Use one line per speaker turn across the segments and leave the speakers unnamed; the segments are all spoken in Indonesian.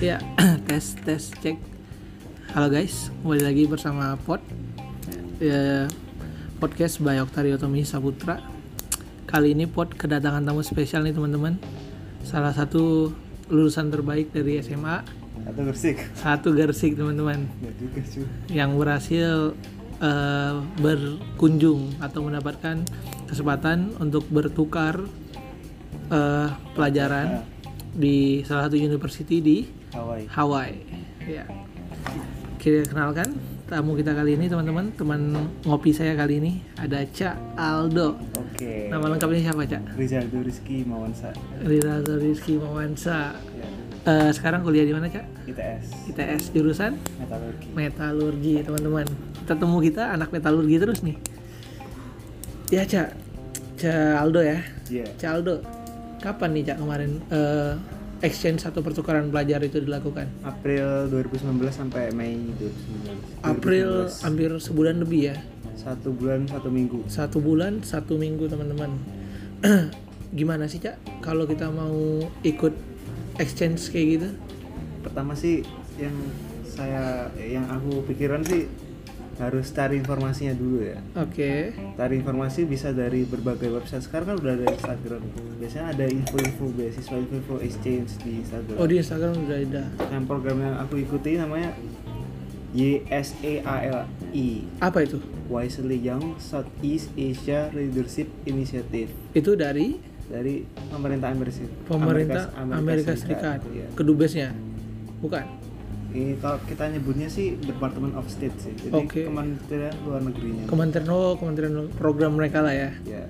Ya, tes tes cek. Halo guys, kembali lagi bersama Pod ya, podcast by Oktario Tommy Saputra. Kali ini Pod kedatangan tamu spesial nih teman-teman. Salah satu lulusan terbaik dari SMA,
atau bersih
satu Gersik teman-teman,
ya juga cuy
yang berhasil eh, berkunjung atau mendapatkan kesempatan untuk bertukar eh, pelajaran di salah satu university di
Hawaii
Hawaii. Ya. Kita kenalkan tamu kita kali ini teman-teman, teman ngopi saya kali ini ada Cak Aldo.
oke
Nama lengkapnya siapa Cak?
Rizaldo Rizky Mawansa
Rizaldo Rizky Mawansa.
ya
Eh, sekarang kuliah di mana Cak?
ITS
ITS jurusan
metalurgi
metalurgi teman-teman. Kita temu kita anak metalurgi terus nih. Ya Cak, Cak Aldo ya.
iya
Cak Aldo, kapan nih Cak kemarin eh, exchange atau pertukaran pelajar itu dilakukan?
April 2019 sampai Mei 2019
April
2019.
hampir sebulan lebih ya.
satu bulan satu minggu
satu bulan satu minggu teman-teman gimana sih cak kalau kita mau ikut exchange kayak gitu
pertama sih yang saya yang aku pikiran sih harus cari informasinya dulu ya.
Oke.
Cari informasi bisa dari berbagai website. Sekarang kan udah ada Instagram. Biasanya ada info-info beasiswa info-info exchange di Instagram.
Oh di Instagram udah ada.
Yang program yang aku ikuti namanya YSAALI
apa itu?
Wisely Young Southeast Asia Leadership Initiative.
Itu dari?
Dari pemerintah Amerika
pemerintah Amerika, Serikat,
Iya.
kedubesnya? Bukan
Ini kalau kita nyebutnya sih Department of State sih. Jadi
Oke.
Kementerian Luar Negerinya.
kementerian oh kementerian program mereka lah ya
ya.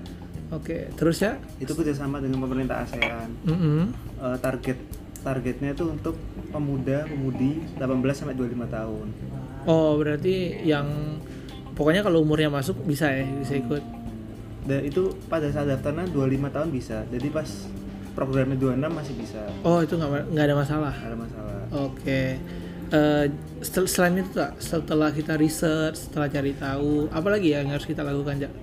oke terus ya
Itu kerjasama dengan pemerintah ASEAN.
Mm-mm.
Eh, target targetnya itu untuk pemuda pemudi 18 sampai 25 tahun.
oh berarti yang pokoknya kalau umurnya masuk bisa ya bisa ikut
Dan itu pada saat daftarnya 25 tahun bisa. Jadi pas programnya 26 masih bisa.
oh itu nggak nggak ada masalah
Nggak ada masalah.
Oke. Sel- selain itu tak setelah kita research, setelah cari tahu, apa lagi ya yang harus kita lakukan, Jak?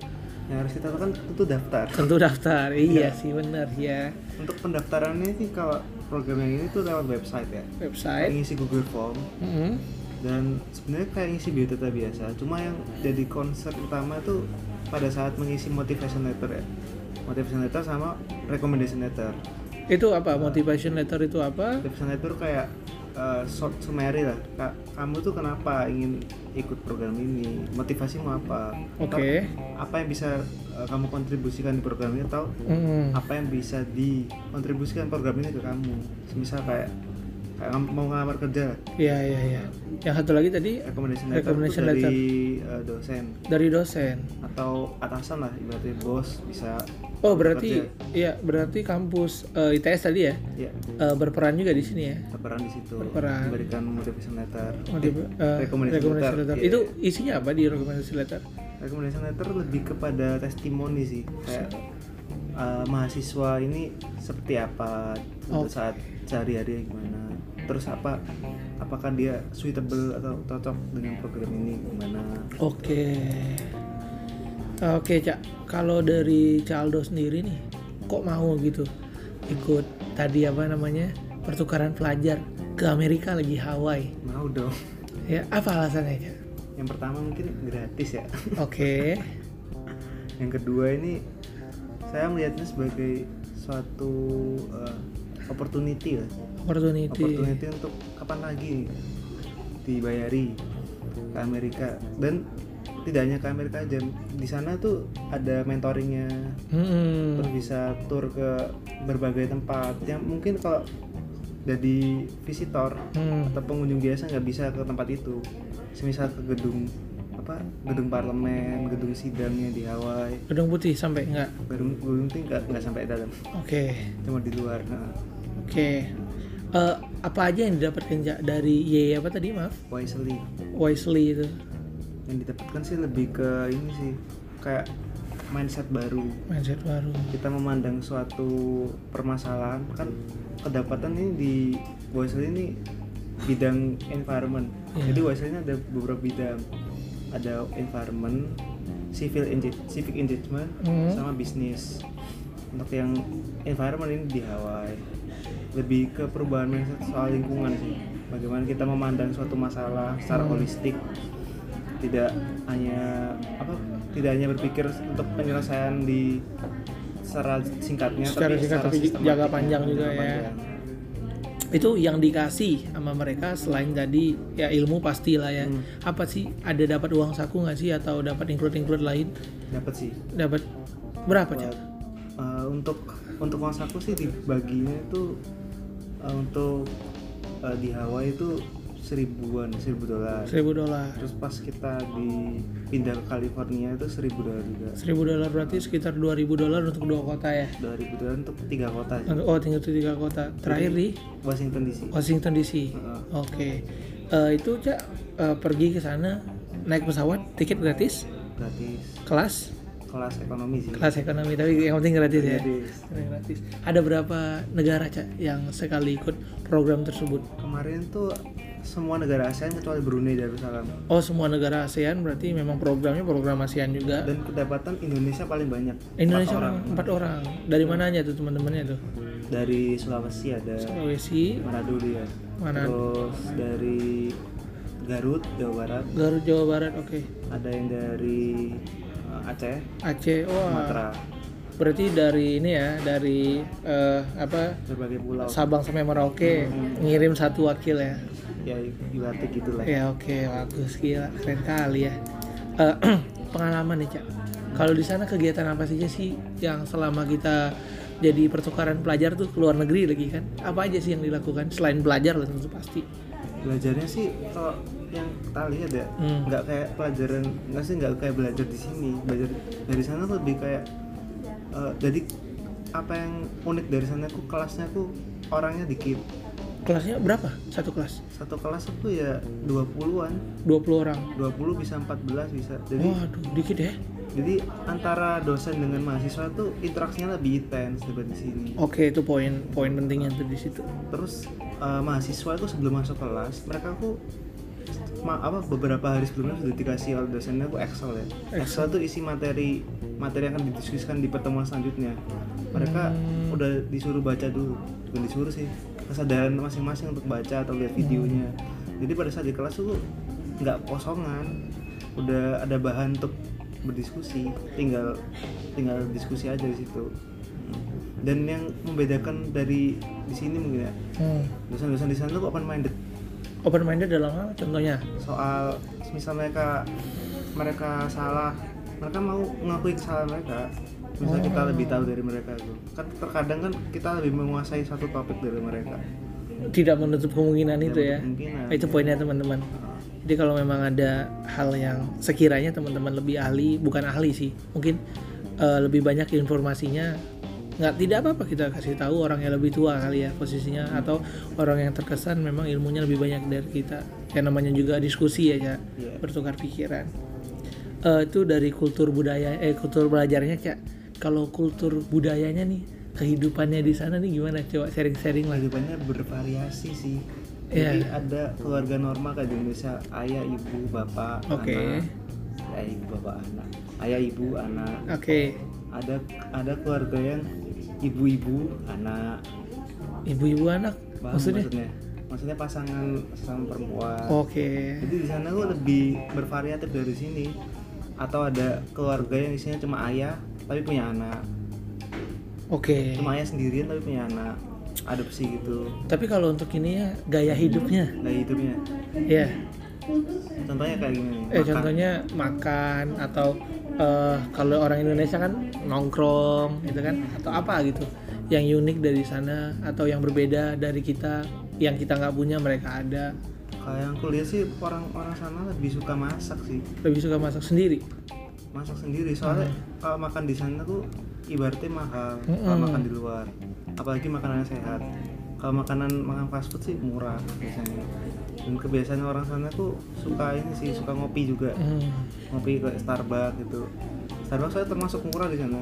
Yang harus kita lakukan tentu daftar.
Tentu daftar. Iya sih benar ya.
Untuk pendaftarannya sih kalau program yang ini tuh lewat website ya.
Website.
ngisi Google Form
Mm-mm.
dan sebenarnya kayak ngisi biodata biasa. Cuma yang jadi konsep utama tuh pada saat mengisi motivation letter ya. Motivation letter sama recommendation letter.
Itu apa? Motivation letter itu apa?
Motivation letter kayak uh, short summary lah. Kak, kamu tuh kenapa ingin ikut program ini? Motivasimu apa?
Oke.
Apa yang bisa uh, kamu kontribusikan di program ini atau
Mm-mm.
apa yang bisa dikontribusikan program ini ke kamu misal kayak kayak mau ngelamar kerja
Iya iya iya. Yang satu lagi tadi
recommendation letter
Recommendation
dari
letter.
uh, dosen
dari dosen.
atau atasan lah ibaratnya bos bisa
Oh berarti iya berarti kampus eh, ITS tadi ya
ya
eh, berperan juga di sini ya.
berperan di situ
Berperan.
memberikan motivation letter
Motiv-
eh, recommendation
recommendation
letter.
letter.
Iya.
Itu isinya apa di recommendation letter?
recommendation letter lebih kepada testimoni sih kayak uh, mahasiswa ini seperti apa
Oh.
untuk saat sehari-hari gimana terus apa apakah dia suitable atau cocok dengan program ini gimana
Oke. Oke, Cak. Kalau dari Caldo sendiri nih, kok mau gitu ikut tadi apa namanya? pertukaran pelajar ke Amerika lagi Hawaii.
mau dong
Ya, apa alasannya, Cak?
yang pertama mungkin gratis ya
Oke.
yang kedua ini saya melihatnya sebagai suatu uh, opportunity lah
Opportunity.
opportunity untuk kapan lagi dibayari ke Amerika dan tidak hanya ke Amerika aja di sana tuh ada mentoringnya
Hmm.
terus bisa tur ke berbagai tempat yang mungkin kalau jadi visitor
Hmm.
atau pengunjung biasa nggak bisa ke tempat itu semisal ke gedung apa gedung parlemen gedung sidangnya di Hawaii
Gedung putih sampai enggak?
gedung gedung tinggi nggak nggak sampai dalam
Oke.
cuma di luar nah
Oke. Eh, apa aja yang didapatkan dari Y apa tadi maaf?
wisely
Wisely itu.
yang didapatkan sih lebih ke ini sih kayak mindset baru
Mindset baru.
kita memandang suatu permasalahan kan kedapatan ini di Wisely ini bidang environment
Iya.
jadi Wisely ini ada beberapa bidang ada environment civil engage- civic engagement
Hmm.
sama bisnis untuk yang environment ini di Hawaii lebih ke perubahan mindset soal lingkungan sih. Bagaimana kita memandang suatu masalah secara holistik. Tidak hanya apa tidak hanya berpikir untuk penyelesaian di secara singkatnya
Secara
tapi
singkat
secara
tapi
sistematik,
jangka panjang juga
jangka
ya.
panjang.
itu yang dikasih sama mereka selain tadi ya ilmu pastilah ya.
Hmm.
apa sih ada dapat uang saku nggak sih atau dapat include include lain?
Dapat sih.
Dapat berapa cak?
Eh, untuk untuk uang saku sih dibaginya itu eh, untuk eh, di Hawaii itu seribuan seribu dolar.
Seribu dolar.
Terus pas kita di pindah ke California itu seribu dolar juga.
Seribu dolar berarti sekitar dua ribu dolar untuk dua kota ya?
Dua ribu dolar untuk tiga kota sih.
oh tinggal tiga kota. Terakhir di?
Washington DC
Washington DC
Heeh.
oke. Eh, itu cak eh, pergi ke sana naik pesawat tiket gratis?
Gratis.
Kelas
kelas ekonomi sih
kelas ekonomi tapi yang penting gratis ya
Gratis.
ada berapa negara cak yang sekali ikut program tersebut
kemarin tuh semua negara ASEAN kecuali Brunei Darussalam
Oh semua negara ASEAN berarti memang programnya program ASEAN juga.
dan kedapatan Indonesia paling banyak
Indonesia
Empat orang
empat orang. Dari mananya tuh teman-temannya tuh?
dari Sulawesi ada
Sulawesi,
Manado dia
Manado.
terus dari Garut Jawa Barat
Garut Jawa Barat, oke.
ada yang dari Aceh
Aceh, wah.
Sumatera
Berarti dari ini ya, dari eh, apa
berbagai pulau
Sabang sampai Merauke ngirim satu wakil ya.
ya ibaratnya gitulah
Ya oke, bagus gila, keren kali ya. Eh, pengalaman nih cak. Kalau di sana kegiatan apa saja sih yang selama kita jadi pertukaran pelajar tuh ke luar negeri lagi kan? Apa aja sih yang dilakukan selain belajar lah tentu pasti.
belajarnya sih kalau yang kita lihat ya
Hmm.
nggak kayak pelajaran nggak sih nggak kayak belajar di sini belajar dari sana tuh lebih kayak eh, jadi apa yang unik dari sana tuh kelasnya tuh orangnya dikit
Kelasnya berapa? Satu kelas?
satu kelas itu ya 20-an
20 orang.
20 bisa 14 bisa jadi
Waduh, dikit ya.
jadi antara dosen dengan mahasiswa tuh interaksinya lebih intens daripada di sini
Oke, itu poin poin pentingnya tuh di situ.
terus eh, mahasiswa itu sebelum masuk kelas mereka tuh ma- apa beberapa hari sebelumnya sudah dikasih oleh dosennya tuh Excel ya. Excel. Tuh isi materi materi yang akan didiskusikan di pertemuan selanjutnya. Mereka
Hmm.
udah disuruh baca dulu. Bukan disuruh sih kesadaran masing-masing untuk baca atau lihat videonya. Jadi pada saat di kelas tuh nggak kosongan. Udah ada bahan untuk berdiskusi tinggal tinggal diskusi aja di situ. Dan yang membedakan dari di sini mungkin ya
Hmm.
dosen-dosen di sana tuh open minded
Open minded dalam hal contohnya.
soal misal mereka mereka salah mereka mau ngakui kesalahan mereka misal kita lebih tahu dari mereka tuh kan terkadang kan kita lebih menguasai satu topik dari mereka
Tidak menutup kemungkinan itu ya.
kemungkinan
Itu poinnya teman-teman. Jadi kalau memang ada hal yang sekiranya teman-teman lebih ahli, bukan ahli sih, mungkin eh, lebih banyak informasinya, nggak tidak apa-apa kita kasih tahu orang yang lebih tua kali ya posisinya, atau orang yang terkesan memang ilmunya lebih banyak dari kita. Ya namanya juga diskusi ya, Cak.
Iya.
bertukar pikiran. Eh, itu dari kultur budaya, eh kultur belajarnya cak. Kalau kultur budayanya nih, kehidupannya di sana nih gimana? Coba sharing-sharing lah.
kehidupannya bervariasi sih
Iya.
jadi ada keluarga normal kayak di Indonesia ayah ibu bapak
Oke.
anak ayah ibu bapak anak ayah ibu anak
Oke,
ada ada keluarga yang ibu-ibu anak.
Ibu-ibu anak,
Paham
maksudnya?
maksudnya? Maksudnya pasangan pasangan perempuan.
Oke,
jadi di sana gue lebih bervariatif dari sini. Atau ada keluarga yang isinya cuma ayah tapi punya anak.
Oke.
cuma ayah sendirian tapi punya anak. Adopsi gitu.
Tapi kalau untuk ini ya gaya hidupnya,
gaya hidupnya.
Ya,
contohnya kayak
eh
makan.
contohnya makan atau eh, kalau orang Indonesia kan nongkrong, gitu kan, atau apa gitu, yang unik dari sana atau yang berbeda dari kita, yang kita nggak punya mereka ada.
Kayak yang kuliah sih orang-orang sana lebih suka masak sih
Lebih suka masak sendiri.
masak sendiri soalnya kalau makan di sana tuh ibaratnya mahal
Mm-mm.
kalau makan di luar apalagi makanan sehat kalau makanan makan fast food sih murah biasanya. Dan kebiasaan orang sana tuh suka ini sih suka ngopi juga.
Hmm.
ngopi ke Starbucks gitu. Starbucks saya termasuk murah di sana.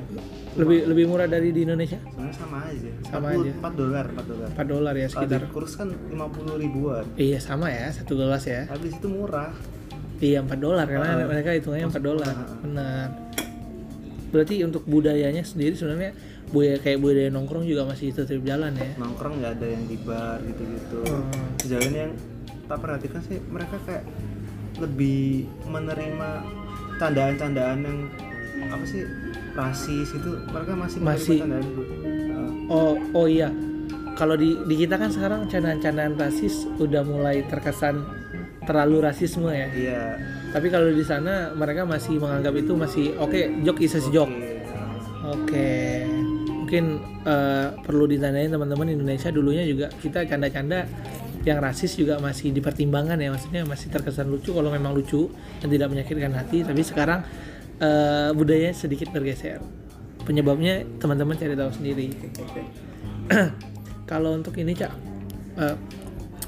Lebih lebih murah dari di Indonesia?
Sebenarnya sama aja.
Sama
40
aja.
4 dolar 4 dolar.
4 dolar ya
kalau
sekitar.
kurs kan 50 ribuan.
Iya sama ya satu gelas ya.
Tapi di situ murah.
Iya 4 dolar karena
Ah,
mereka hitungannya 4
masuk
dolar.
Murah.
benar. Berarti untuk budayanya sendiri sebenarnya budaya kayak budaya nongkrong juga masih tetap jalan ya.
Nongkrong nggak ada yang di bar gitu-gitu.
Hmm.
sejauh ini yang tak perhatikan sih mereka kayak lebih menerima candaan-candaan yang apa sih rasis itu mereka masih
Masih.
candaan itu Uh,
oh oh iya. Kalau di di kita kan sekarang candaan-candaan rasis udah mulai terkesan terlalu rasisme ya.
Iya.
Tapi kalau di sana mereka masih menganggap itu masih oke joke is a joke.
Oke.
Oke, mungkin eh, perlu ditandain teman-teman Indonesia dulunya juga kita canda-canda yang rasis juga masih dipertimbangkan ya, maksudnya masih terkesan lucu kalau memang lucu dan tidak menyakitkan hati. Tapi sekarang eh, budaya sedikit bergeser. Penyebabnya teman-teman cari tahu sendiri. kalau untuk ini cak, eh,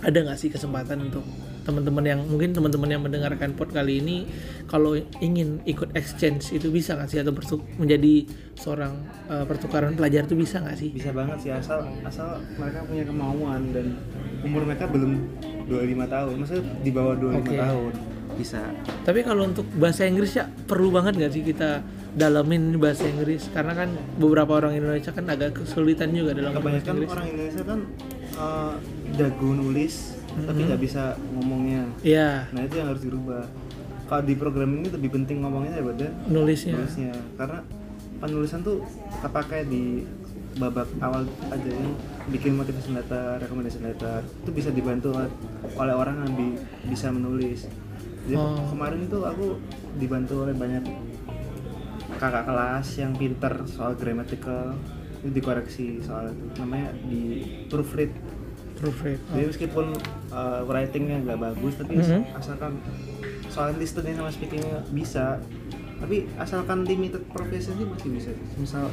ada nggak sih kesempatan untuk teman-teman yang mungkin teman-teman yang mendengarkan pod kali ini kalau ingin ikut exchange itu bisa nggak sih atau bertuk- menjadi seorang eh, pertukaran pelajar itu bisa nggak sih?
bisa banget sih asal asal mereka punya kemauan dan umur mereka belum 25 tahun maksudnya di bawah 25
Oke.
tahun bisa
Tapi kalau untuk bahasa Inggris ya perlu banget nggak sih kita dalamin bahasa Inggris karena kan beberapa orang Indonesia kan agak kesulitan juga dalam bahasa
kebanyakan
Inggris.
orang Indonesia kan uh, jago nulis tapi nggak bisa ngomongnya.
Iya,
nah itu yang harus dirubah. Kalau di program ini lebih penting ngomongnya daripada
nulisnya.
nulisnya. Karena penulisan tuh kepakai di babak awal aja yang bikin motivation letter, recommendation letter itu bisa dibantu oleh, oleh orang yang bi- bisa menulis. Jadi
Oh.
kemarin itu aku dibantu oleh banyak kakak kelas yang pinter soal grammatical itu dikoreksi soal itu. Namanya di proofread
Proofread.
jadi meskipun uh, writingnya nggak bagus tapi
Mhm.
asalkan soal listening sama speakingnya bisa tapi asalkan limited profession sih masih bisa misal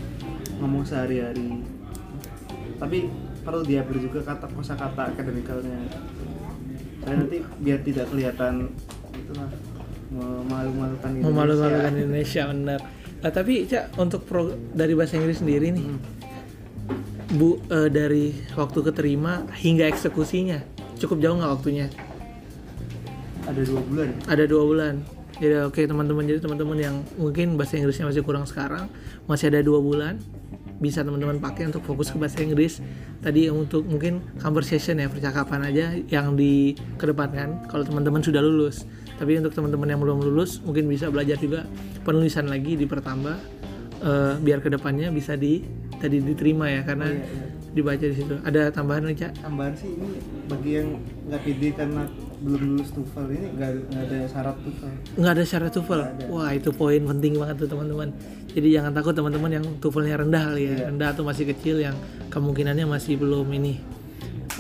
ngomong sehari-hari tapi perlu diatur juga kata kosakata akademikalnya dan nanti biar tidak kelihatan itulah memalu-malukan Indonesia.
Memalu-malukan Indonesia benar. Nah, tapi cak untuk pro, dari bahasa Inggris sendiri nih,
Hmm.
Bu eh, dari waktu keterima hingga eksekusinya cukup jauh nggak waktunya?
ada dua bulan.
Ada dua bulan. Jadi oke teman-teman jadi teman-teman yang mungkin bahasa Inggrisnya masih kurang sekarang masih ada dua bulan bisa teman-teman pakai untuk fokus ke bahasa Inggris. Tadi untuk mungkin conversation ya percakapan aja yang dikedepankan kalau teman-teman sudah lulus. Tapi untuk teman-teman yang belum lulus mungkin bisa belajar juga penulisan lagi dipertambah eh, biar ke depannya bisa di tadi diterima ya karena
Oh, iya, iya.
dibaca di situ ada tambahan nih cak
tambahan sih ini bagi yang nggak pede karena belum lulus TOEFL ini nggak ada syarat TOEFL
nggak ada syarat TOEFL. Wah itu poin penting banget tuh teman-teman. Jadi jangan takut teman-teman yang TOEFL-nya rendah kali ya,
Iya.
rendah atau masih kecil yang kemungkinannya masih belum ini.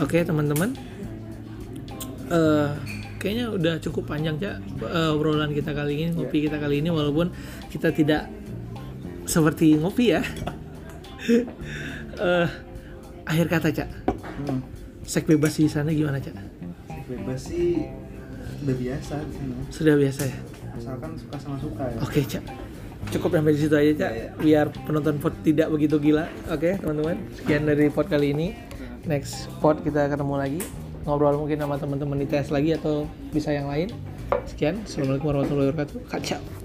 Oke teman-teman, Eh kayaknya udah cukup panjang cak eh, obrolan kita kali ini, ngopi kita kali ini walaupun kita tidak seperti ngopi ya. Eh akhir kata cak,
hmm.
seks bebas di sana gimana cak?
bebas sih udah biasa di
Sudah biasa ya?
asalkan suka sama suka ya
Oke, Cak. Cukup sampai di situ aja, Cak.
Iya, iya.
Biar penonton pod tidak begitu gila. Oke, teman-teman. Sekian dari pod kali ini. Next pod kita ketemu lagi. Ngobrol mungkin sama teman-teman di tes lagi atau bisa yang lain. Sekian. Assalamualaikum warahmatullahi wabarakatuh. Kacau.